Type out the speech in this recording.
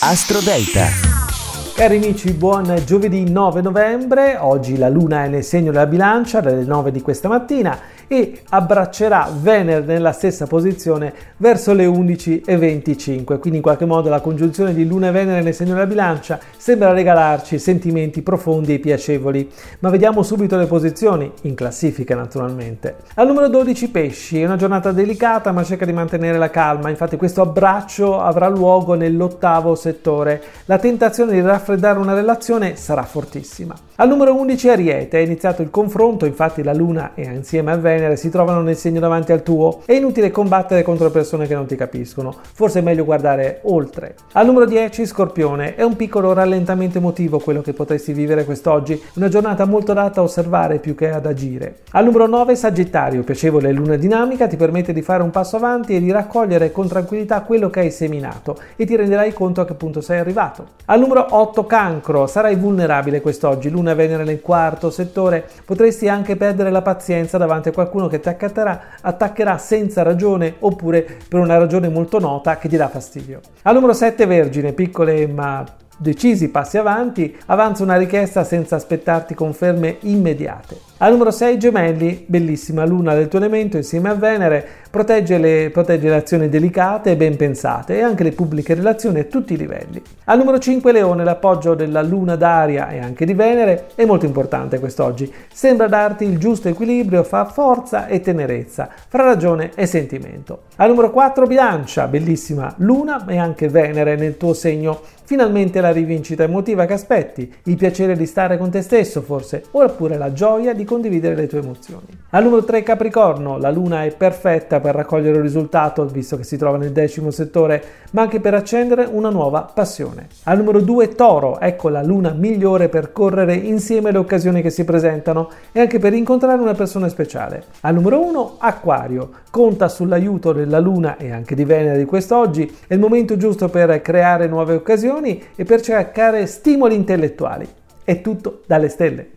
Astro Delta. Cari amici, buon giovedì 9 novembre. Oggi la luna è nel segno della bilancia dalle 9 di questa mattina e abbraccerà Venere nella stessa posizione verso le 11.25. Quindi in qualche modo la congiunzione di luna e Venere nel segno della bilancia sembra regalarci sentimenti profondi e piacevoli. Ma vediamo subito le posizioni, in classifica naturalmente. Al numero 12 pesci, è una giornata delicata ma cerca di mantenere la calma. Infatti questo abbraccio avrà luogo nell'ottavo settore. La tentazione di raffreddare raffreddare una relazione sarà fortissima. Al numero 11 Ariete, è iniziato il confronto, infatti la Luna e insieme a Venere si trovano nel segno davanti al tuo. È inutile combattere contro persone che non ti capiscono, forse è meglio guardare oltre. Al numero 10 Scorpione, è un piccolo rallentamento emotivo quello che potresti vivere quest'oggi, una giornata molto adatta a osservare più che ad agire. Al numero 9 Sagittario, piacevole luna dinamica, ti permette di fare un passo avanti e di raccogliere con tranquillità quello che hai seminato e ti renderai conto a che punto sei arrivato. Al numero 8 8 cancro, sarai vulnerabile quest'oggi, luna e venere nel quarto settore, potresti anche perdere la pazienza davanti a qualcuno che ti accatterà, attaccherà senza ragione oppure per una ragione molto nota che ti dà fastidio. Al numero 7 vergine, piccole ma decisi passi avanti, avanza una richiesta senza aspettarti conferme immediate. Al numero 6 gemelli, bellissima luna del tuo elemento insieme a Venere, protegge le, protegge le azioni delicate e ben pensate e anche le pubbliche relazioni a tutti i livelli. Al numero 5 leone, l'appoggio della luna d'aria e anche di Venere è molto importante quest'oggi. Sembra darti il giusto equilibrio fra forza e tenerezza, fra ragione e sentimento. Al numero 4 bilancia, bellissima luna e anche Venere nel tuo segno. Finalmente la rivincita emotiva che aspetti, il piacere di stare con te stesso forse, oppure la gioia di condividere le tue emozioni. Al numero 3 Capricorno, la luna è perfetta per raccogliere un risultato, visto che si trova nel decimo settore, ma anche per accendere una nuova passione. Al numero 2 Toro, ecco la luna migliore per correre insieme alle occasioni che si presentano e anche per incontrare una persona speciale. Al numero 1 Acquario, conta sull'aiuto della luna e anche di Venere di quest'oggi, è il momento giusto per creare nuove occasioni e per cercare stimoli intellettuali. È tutto dalle stelle.